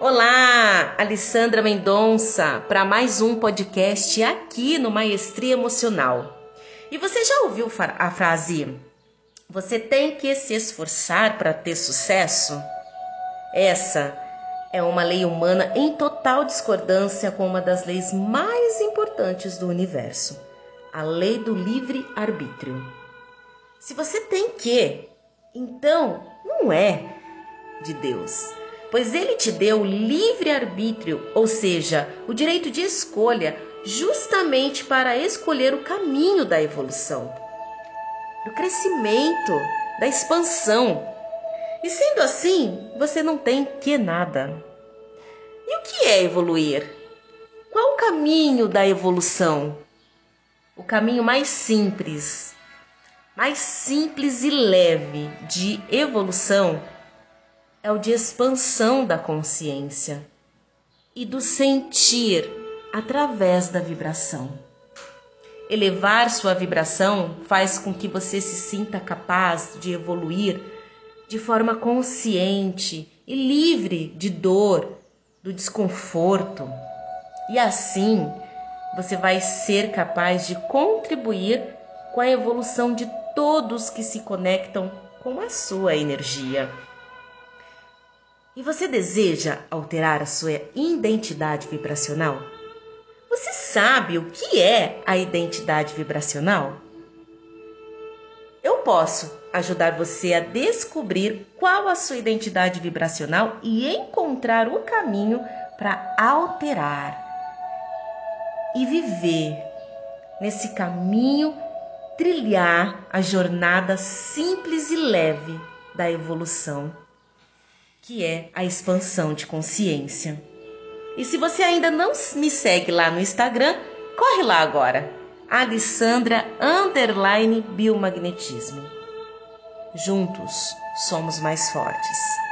Olá, Alessandra Mendonça, para mais um podcast aqui no Maestria Emocional. E você já ouviu a frase: Você tem que se esforçar para ter sucesso? Essa é uma lei humana em total discordância com uma das leis mais importantes do universo, a lei do livre arbítrio. Se você tem que, então não é de Deus pois ele te deu livre arbítrio, ou seja, o direito de escolha, justamente para escolher o caminho da evolução, do crescimento, da expansão. E sendo assim, você não tem que nada. E o que é evoluir? Qual o caminho da evolução? O caminho mais simples, mais simples e leve de evolução é o de expansão da consciência e do sentir através da vibração. Elevar sua vibração faz com que você se sinta capaz de evoluir de forma consciente e livre de dor, do desconforto. E assim, você vai ser capaz de contribuir com a evolução de todos que se conectam com a sua energia. E você deseja alterar a sua identidade vibracional? Você sabe o que é a identidade vibracional? Eu posso ajudar você a descobrir qual a sua identidade vibracional e encontrar o caminho para alterar e viver nesse caminho, trilhar a jornada simples e leve da evolução que é a expansão de consciência. E se você ainda não me segue lá no Instagram, corre lá agora. Alessandra Biomagnetismo. Juntos somos mais fortes.